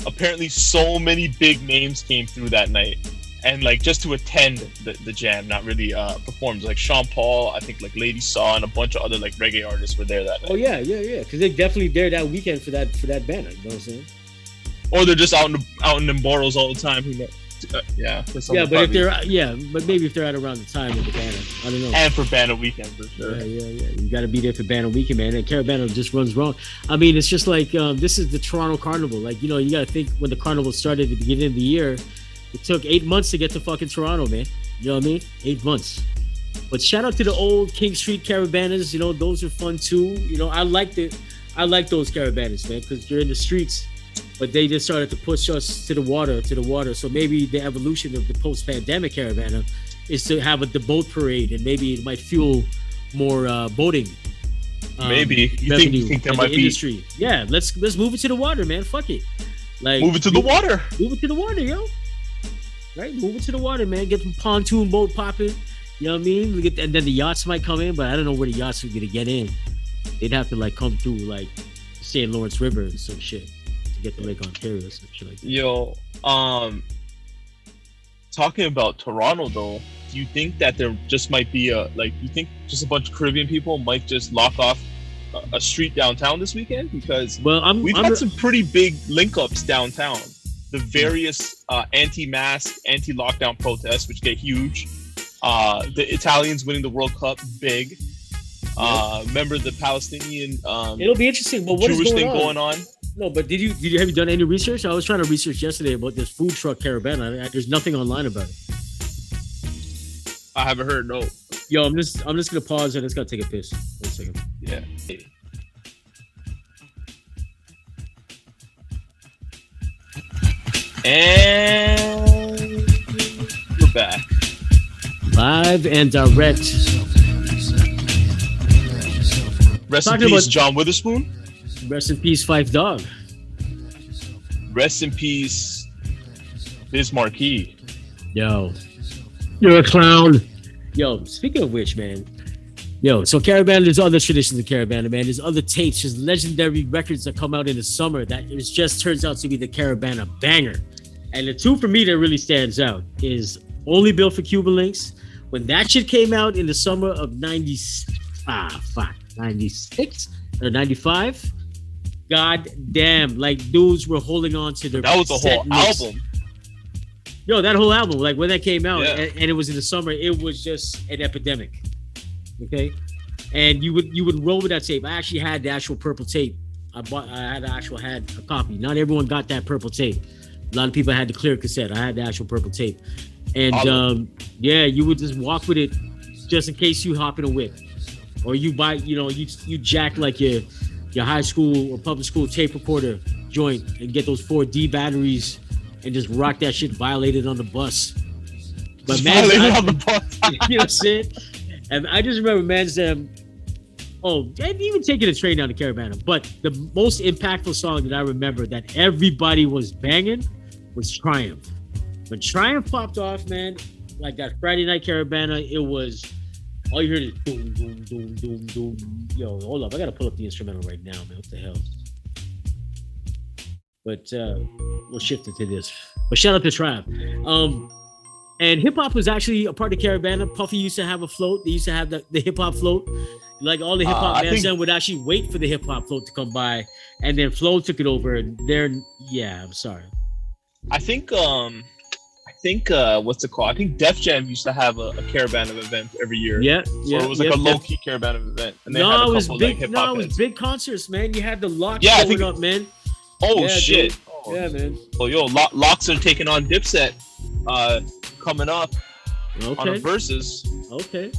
apparently so many big names came through that night. And like just to attend the, the jam, not really uh performed. Like Sean Paul, I think like Lady Saw and a bunch of other like reggae artists were there that night. Oh yeah, yeah, yeah. Because they're definitely there that weekend for that for that banner. You know what I'm saying? Or they're just out in the, out in the Boros all the time. Who knows? Uh, yeah. Yeah, but if they're yeah, but maybe if they're at around the time of the banner, I don't know. and for Banner Weekend for sure. Yeah, yeah, yeah. You got to be there for Banner Weekend, man. And Caribana just runs wrong. I mean, it's just like um, this is the Toronto Carnival. Like, you know, you got to think when the carnival started at the beginning of the year, it took eight months to get to fucking Toronto, man. You know what I mean? Eight months. But shout out to the old King Street caribanas. You know, those are fun too. You know, I like it. I like those caribanas, man, because you're in the streets. But they just started to push us to the water, to the water. So maybe the evolution of the post-pandemic caribana is to have a the boat parade, and maybe it might fuel more uh, boating. um, Maybe. You think- you think there in the might be- industry? Yeah, let's let's move it to the water, man. Fuck it. Like Move it to the water. Move it to the water, yo. Right, move it to the water, man. Get the pontoon boat popping. You know what I mean? Get, and then the yachts might come in, but I don't know where the yachts are gonna get in. They'd have to like come through like St. Lawrence River and some shit get to Lake Ontario or some shit like that. Yo, um, talking about Toronto though, do you think that there just might be a like? You think just a bunch of Caribbean people might just lock off a, a street downtown this weekend? Because Well, I'm, we've I'm had some pretty big link ups downtown. The various uh, anti-mask, anti-lockdown protests, which get huge. Uh, the Italians winning the World Cup, big. Uh, remember the Palestinian um, it'll be interesting. But what is Jewish going thing on? going on? No, but did you did you have you done any research? I was trying to research yesterday about this food truck caravan. I, I- there's nothing online about it. I haven't heard. No. Yo, I'm just I'm just gonna pause and it's gonna take a piss. One second. Yeah. And we're back. Live and direct. Rest in Talking peace, about- John Witherspoon. Rest in peace, Phife Dawg. Rest in peace, Biz Markie. Yo, you're a clown. Yo, speaking of which, man. Yo, so Caravan, there's other traditions of Caravan, man. There's other tapes, there's legendary records that come out in the summer that it just turns out to be the Caribana banger. And the two for me that really stands out is Only Built for Cuban Linx. When that shit came out in the summer of 90, ah, fuck, 96 or 95, god damn, like dudes were holding on to their That was a whole album. Yo, that whole album, like when that came out, Yeah. and, and it was in the summer, it was just an epidemic. Okay, and you would you would roll with that tape. I actually had the actual purple tape. I bought. I had the actual had a copy. Not everyone got that purple tape. A lot of people had the clear cassette. I had the actual purple tape, and um, yeah, you would just walk with it, just in case you hop in a whip, or you buy. You know, you you jack like your your high school or public school tape recorder joint and get those four D batteries and just rock that shit violated on the bus. But man, I- on the bus. you know what I'm saying? And I just remember man's um oh, and even taking a train down to Caribana. But the most impactful song that I remember that everybody was banging was Triumph. When Triumph popped off, man, like that Friday night Caribana, it was all you heard is boom, boom, boom, boom, boom. Yo, hold up, I gotta pull up the instrumental right now, man. What the hell? But uh we'll shift it to this. But shout out to Triumph. Um and hip hop was actually a part of Caribana. Puffy used to have a float. They used to have the, the hip hop float. Like all the hip Uh, hop I bands think- then would actually wait for the hip hop float to come by, and then Flow took it over. And they're yeah, I'm sorry. I think um think uh what's it called? I think Def Jam used to have a, a caravan of event every year. Yeah, yeah. Or it was like yeah, a low key caravan of event. And they had No, a it was couple big. like no, it was heads. big concerts, man. You had the Lox Yeah, going think- up, man. Oh Yeah, shit. dude. Oh, Yeah, man. oh yo, Lo- Lox are taking on Dipset uh coming up on a Okay, versus. okay.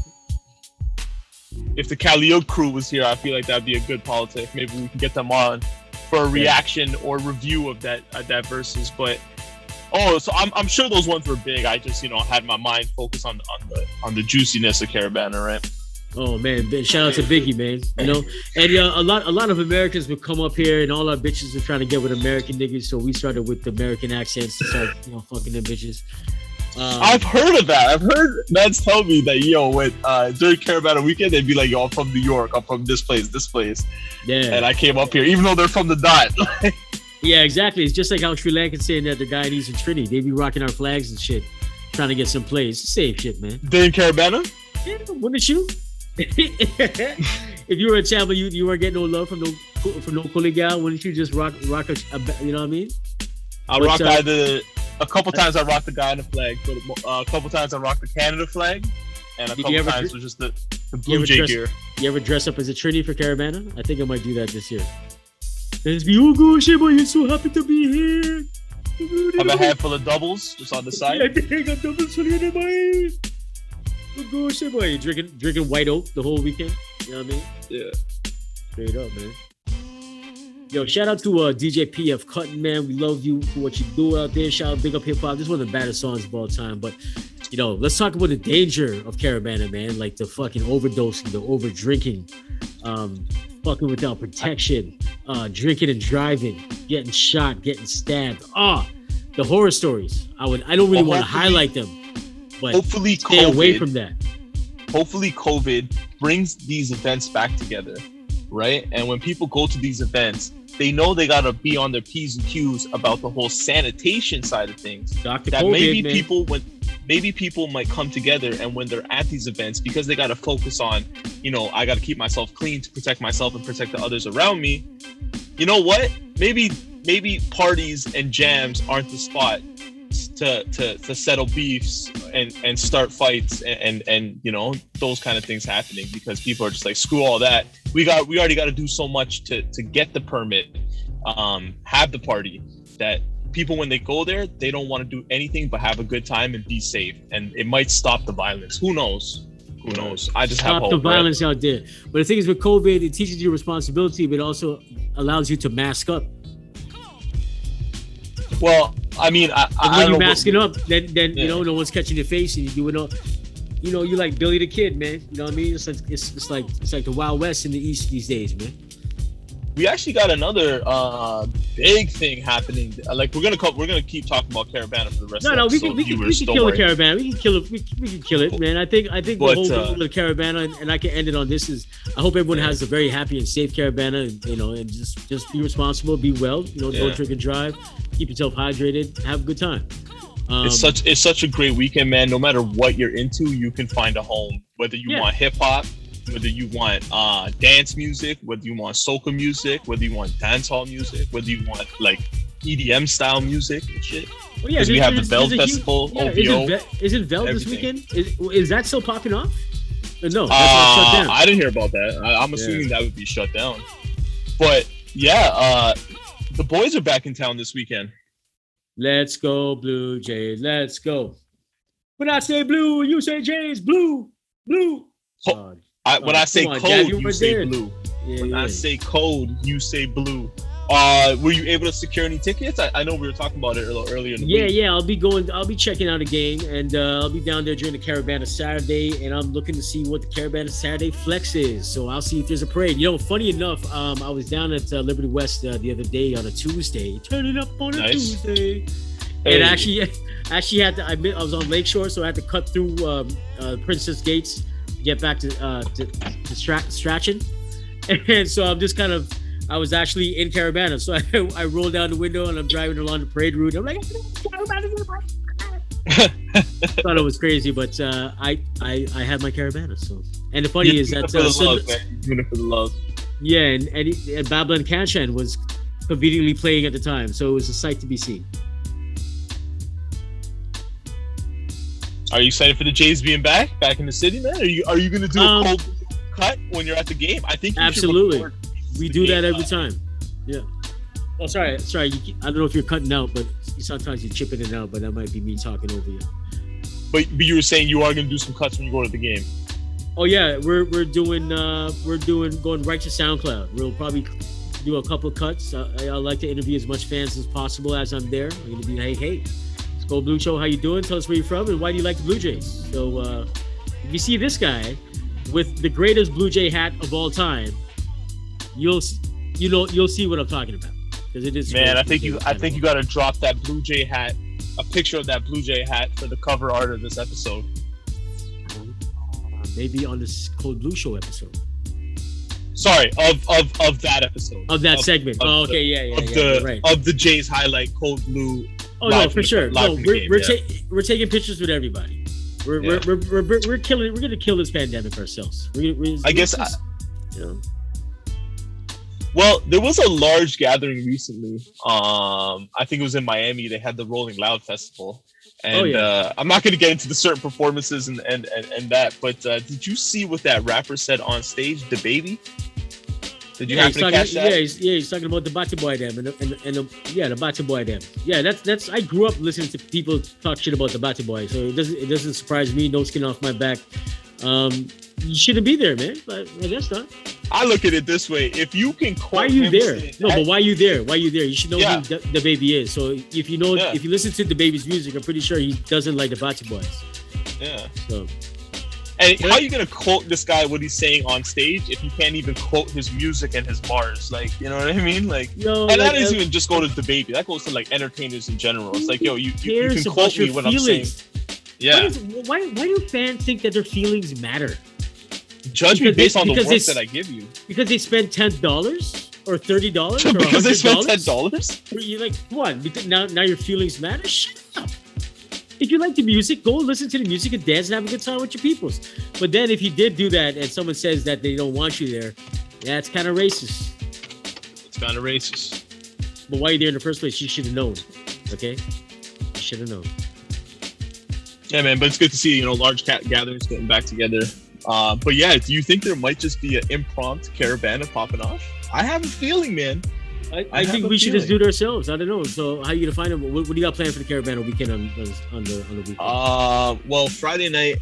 If the Calliope crew was here, I feel like that'd be a good politic. Maybe we can get them on for a reaction or review of that uh, that versus. But oh, so I'm, I'm sure those ones were big. I just you know had my mind focused on on the on the juiciness of Caribana, right? Oh man, shout out to Biggie, man. You know, and uh, a lot, a lot of Americans would come up here, and all our bitches were trying to get with American niggas. So we started with American accents to start, you know, fucking them bitches. Um, I've heard of that. I've heard Mads tell me that yo, when uh, during Caribana weekend, they'd be like, "Yo, I'm from New York. I'm from this place, this place," yeah, and I came up here, even though they're from the dot. yeah, exactly. It's just like how Sri Lankans saying that the Guyanese and Trinity. they be rocking our flags and shit, trying to get some plays. Same shit, man. during Caribana, Yeah, wouldn't you? if you were a champion, you you weren't getting no love from no from no Kuligal. Wouldn't you just rock rock a, a you know what I mean? I rocked uh, either a couple times. I rocked the Ghana flag, but uh, a couple times I rocked the Canada flag, and a couple times dr- was just the, the Blue Jay dress- gear. You ever dress up as a Trinity for Caribana? I think I might do that this year. Let's be oh you're so happy to be here. Have a handful of doubles just on the side. I got double solid in my Oh gosh, boy, you drinking drinking white oak the whole weekend. You know what I mean? Yeah. Straight up, man. Yo, shout out to uh, DJ PF Cutting, man. We love you for what you do out there. Shout out Big Up Hip Hop. This is one of the baddest songs of all time. But, you know, let's talk about the danger of Caribana, man. Like the fucking overdosing, the over drinking, um, fucking without protection, uh, drinking and driving, getting shot, getting stabbed. Ah, the horror stories. I would. I don't really Well, want to highlight them, but Hopefully, stay COVID, away from that. hopefully COVID brings these events back together, right? And when people go to these events, they know they gotta be on their p's and q's about the whole sanitation side of things. Doctor that COVID, maybe man. people when maybe people might come together and when they're at these events because they got to focus on you know i got to keep myself clean to protect myself and protect the others around me. You know what? Maybe maybe parties and jams aren't the spot to to, to settle beefs and and start fights and, and and you know those kind of things happening because people are just like screw all that. We got we already got to do so much to to get the permit um have the party that people when they go there they don't want to do anything but have a good time and be safe and it might stop the violence who knows who knows i just have stop hope the right? violence out there. But the thing is, with COVID, it teaches you responsibility, but it also allows you to mask up. Well, I mean, I, I, I when you're know. masking up, then then Yeah. you know no one's catching your face, and you doing all. You know, you like Billy the Kid, man. You know what I mean? It's like it's, it's like it's like the Wild West in the East these days, man. We actually got another uh big thing happening. Uh, Like we're gonna co- we're gonna keep talking about Caribana for the rest No, of no, the we episode, can we can, we can kill the Caribana. We can kill it. We, we can kill it, man. I think I think But, the whole uh, of the caribana, and, and I can end it on this is I hope everyone has a very happy and safe caribana, and, you know, and just just be responsible, be well, you know, Yeah. don't drink and drive, keep yourself hydrated, have a good time. Um, it's such it's such a great weekend, man. No matter what you're into, you can find a home. Whether you Yeah. want hip hop, whether you want uh dance music, whether you want soca music, whether you want dancehall music, whether you want like EDM style music and shit. well, yeah, 'cause we have the there's- Bell there's a huge- Festival, Yeah, OVO, isn't, Ve- isn't Vel this weekend? Is, is that still popping off? Uh, No, Uh, shut down. I didn't hear about that. I, I'm assuming that would be shut down. But yeah, uh the boys are back in town this weekend. Let's go, Blue Jays. Let's go. When I say blue, you say Jays. Blue, blue. Ho- I, when Oh, I say on, code, Dad, you you, say there. blue. yeah, When yeah. I say code, you say blue. Uh, were you able to secure any tickets? I, I know we were talking about it a little earlier in the Yeah, week. yeah, I'll be going. I'll be checking out a game, and uh, I'll be down there during the Caribana Saturday, and I'm looking to see what the Caribana Saturday flex is. So I'll see if there's a parade. You know, funny enough, um, I was down at uh, Liberty West uh, the other day on a Tuesday, turning up on a Nice. Tuesday, Hey. and actually, actually had to. I, admit- I was on Lakeshore, so I had to cut through um, uh, Princess Gates, get back to uh, to, to Stra- Strachan, and so I'm just kind of. I was actually in Caribana, so I, I rolled down the window and I'm driving along the parade route. I'm like, thought it was crazy, but uh, I, I I had my Caribana. So, and the funny You're is that uh, the love, man. You're doing it for the love. yeah, and and, and Babylon Kanchan was conveniently playing at the time, so it was a sight to be seen. Are you excited for the Jays being back, back in the city, man? Are you are you gonna do Um, a cold cut when you're at the game? I think you Absolutely. We do that every live. time. Yeah. Oh, sorry, sorry. Keep- I don't know if you're cutting out, but sometimes you're chipping it out. But that might be me talking over you. But, but you were saying you are gonna do some cuts when you go to the game. Oh yeah, we're we're doing uh we're doing going right to SoundCloud. We'll probably do a couple cuts. I, I like to interview as much fans as possible as I'm there. I'm gonna be hey hey, go Blue Show. How you doing? Tell us where you're from and why do you like the Blue Jays. So uh, if you see this guy with the greatest Blue Jay hat of all time, you'll you know you'll see what I'm talking about because it is. Man, I think Blue you Jay I think you gotta drop that Blue Jay hat, a picture of that Blue Jay hat for the cover art of this episode. maybe on this Cold Blue Show episode Sorry, of of of that episode. of that segment. of oh, the- okay, yeah, yeah, Of yeah, the right. of the Jays highlight cold blue. Oh no, for the- sure. No, we're game, we're, yeah. ta- we're taking pictures with everybody. We're, Yeah. we're, we're, we're, we're killing we're gonna kill this pandemic ourselves. We're, we're, I guess just- you know. Well, there was a large gathering recently. Um, I think it was in Miami. They had the Rolling Loud Festival, and Oh, yeah. uh, I'm not going to get into the certain performances and and and, and that. But uh, did you see what that rapper said on stage? DaBaby. Did you yeah, he's happen to talking, catch that? yeah, he's, yeah, he's talking about the Bati Boy Dam and the, and, the, and the, yeah, the Bati Boy Dam. Yeah, that's that's. I grew up listening to people talk shit about the Bati Boy, so it doesn't it doesn't surprise me. No skin off my back. Um, you shouldn't be there, man. But I guess not. I look at it this way: if you can, Why are you there? No, that- but why are you there? Why are you there? You should know Yeah. who the, DaBaby is. So if you know, Yeah. if you listen to DaBaby's music, I'm pretty sure he doesn't like the Bati Boys. yeah. So And how are you gonna quote this guy what he's saying on stage if you can't even quote his music and his bars? Like, you know what I mean? Like, yo, and that like, doesn't uh, even just go to DaBaby. That goes to like entertainers in general. It's like, yo, you, you, you can quote me when I'm saying, yeah, why, why do fans think that their feelings matter? judge me because they- based on the work they- that I give you. Because they spent ten dollars or thirty dollars because they spent ten $100? You're like, what? Because now, now your feelings matter? Shut up. If you like the music, go listen to the music and dance and have a good time with your peoples. But then if you did do that and someone says that they don't want you there, yeah, it's kind of racist. It's kind of racist. But why you there in the first place? You should have known. Okay? You should have known. Yeah, man, but it's good to see you know large cat gatherings getting back together. Uh, but yeah, do you think there might just be an impromptu caribana popping off? I have a feeling, man. I, I think we should just do it ourselves. I don't know. So how are you gonna find them? What, what do you got planned for the caravan weekend on on the on the weekend? Uh, well, Friday night.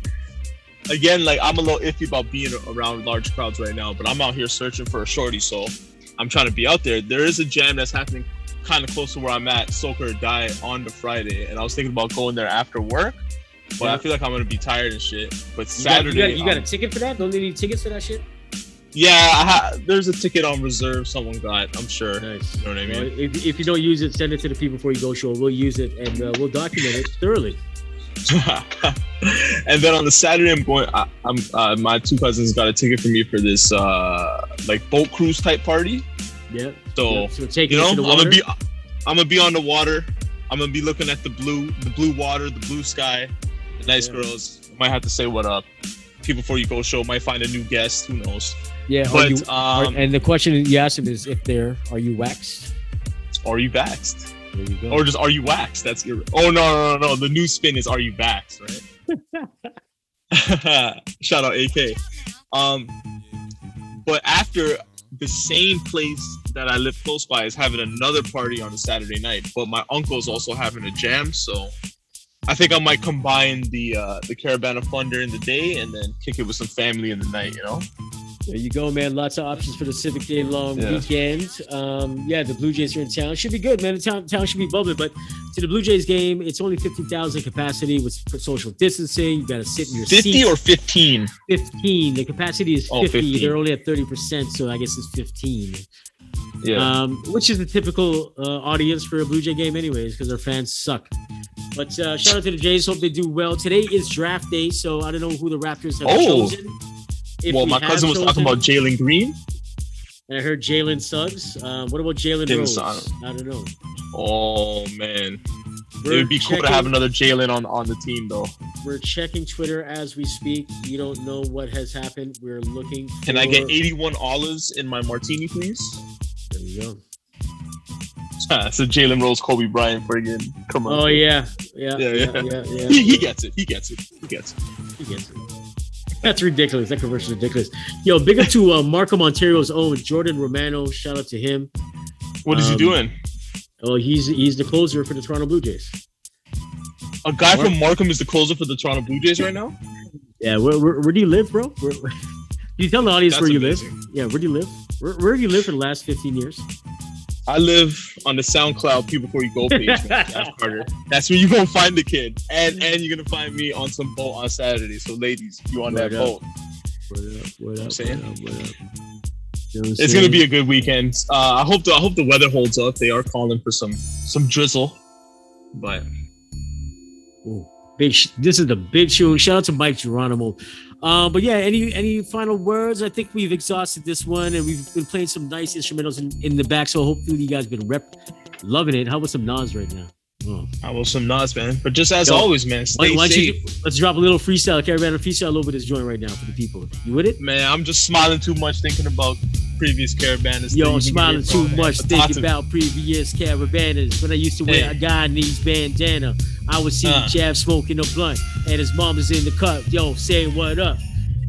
Again, like I'm a little iffy about being around large crowds right now, but I'm out here searching for a shorty. So, I'm trying to be out there. There is a jam that's happening kind of close to where I'm at, Soak or Die on the Friday, and I was thinking about going there after work, but Yeah. I feel like I'm gonna be tired and shit. But You got, Saturday, you, got, you got a um, ticket for that? Don't they need tickets for that shit? Yeah, I ha- there's a ticket on reserve. Someone got, I'm sure. Nice. You know what I Well, mean? if, if you don't use it, send it to the people before you go show. We'll use it and uh, we'll document it thoroughly. and then on the Saturday, I'm going. I, I'm uh, my two cousins got a ticket for me for this uh like boat cruise type party. Yeah. So Yeah, so you know, it I'm to the water. gonna be I'm gonna be on the water. I'm gonna be looking at the blue, the blue water, the blue sky, the nice Yeah. girls. Might have to say what up. People before you go show might find a new guest. Who knows? yeah. But you, are- um, and the question you asked him is if they're are you waxed? are you vaxxed? There you go. Or just are you waxed? That's your. Oh no no no no. The new spin is are you vaxxed, right? Shout out AK. Um, but after the same place that I live close by is having another party on a Saturday night, but my uncle's also having a jam, so I think I might combine the uh, the caravan of fun during the day and then kick it with some family in the night. You know? There you go, man. Lots of options for the Civic Day long Yeah. weekend. Um, yeah, the Blue Jays are in town. Should be good, man. The town, town should be bubbling. But to the Blue Jays game, it's only 15,000 capacity with social distancing. You got to sit in your Fifty seat. or fifteen? 15. The capacity is 50. Oh, 15. They're only at 30%, so I guess it's 15. Yeah. Um, which is the typical uh, audience for a Blue Jay game, anyways, because their fans suck. But uh, shout out to the Jays. Hope they do well. Today is draft day, so I don't know who the Raptors have Oh. chosen. If well, we my cousin was talking about Jalen Green. and I heard Jalen Suggs. Um, what about Jalen Rose? sign I don't know. Oh man, We're it would be cool to have another Jalen on on the team though. We're checking Twitter as we speak. You don't know what has happened. We're looking. Can I get 81 olives in my martini, please? There you go. It's a Jalen Rose, Kobe Bryant friggin' come on. Oh yeah, yeah, Yeah, yeah, yeah. yeah, yeah. He, he gets it. He gets it. He gets it. He gets it. That's ridiculous. That conversion is ridiculous. Yo, big up to uh, Markham, Ontario's own Jordan Romano. Shout out to him. What is Um, he doing? Oh, he's he's the closer for the Toronto Blue Jays. A guy Mark- from Markham is the closer for the Toronto Blue Jays right now. Yeah, where, where, where do you live, bro? Where, where- Can you tell the audience That's where you amazing. live? Yeah, where do you live? Where, where have you lived for the last 15 years? I live on the SoundCloud People Before You Go page. man. Carter. That's where you gonna find the kid, and and you're gonna find me on some boat on Saturday. So ladies, you on that up. boat, What up? What up? saying? What up? What up? You know what I'm it's gonna be a good weekend. Uh, I hope the I hope the weather holds up. They are calling for some some drizzle, but Ooh, big. Sh- this is the big show. Shout out to Mike Geronimo. Um, but yeah, any any final words? I think we've exhausted this one, and we've been playing some nice instrumentals in, in the back. So hopefully you guys been rep loving it. How about some Nas right now? Oh. I will some Nas, man. But just as Yo, always, man, stay Why, safe. you let's drop a little freestyle, caravan freestyle over this joint right now for the people. You with it? Man, I'm just smiling too much thinking about previous caribanas. Yo, I'm smiling too from, much man. But talk thinking about previous caribanas. When I used to wear Hey. a Guyanese bandana, I would see Uh. the Jav smoking a blunt, and his mom was in the cut. Yo, saying what up.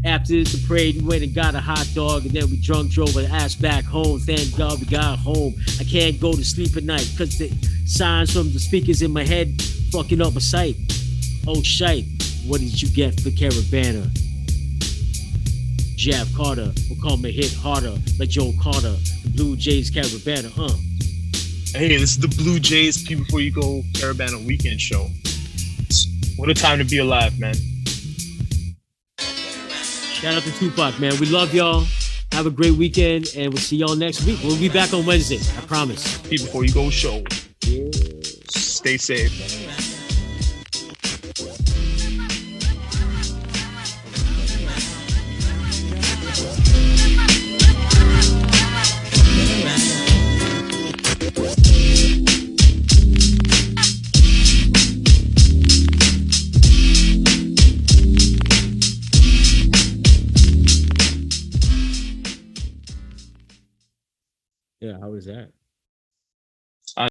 After the parade, we went and got a hot dog, and then we drunk drove an ass back home. Thank God we got home. I can't go to sleep at night because the signs from the speakers in my head fucking up my sight. Oh shite, what did you get for Caribana? Jab Carter will call me hit harder like Joe Carter. The Blue Jays Caribana, huh? Hey, this is the Blue Jays People Before You Go Caribana Weekend Show. What a time to be alive, man. Shout out to Tupac, man. We love y'all. Have a great weekend, and we'll see y'all next week. We'll be back on Wednesday. I promise. Before You Go show. Yeah. Stay safe. Was that?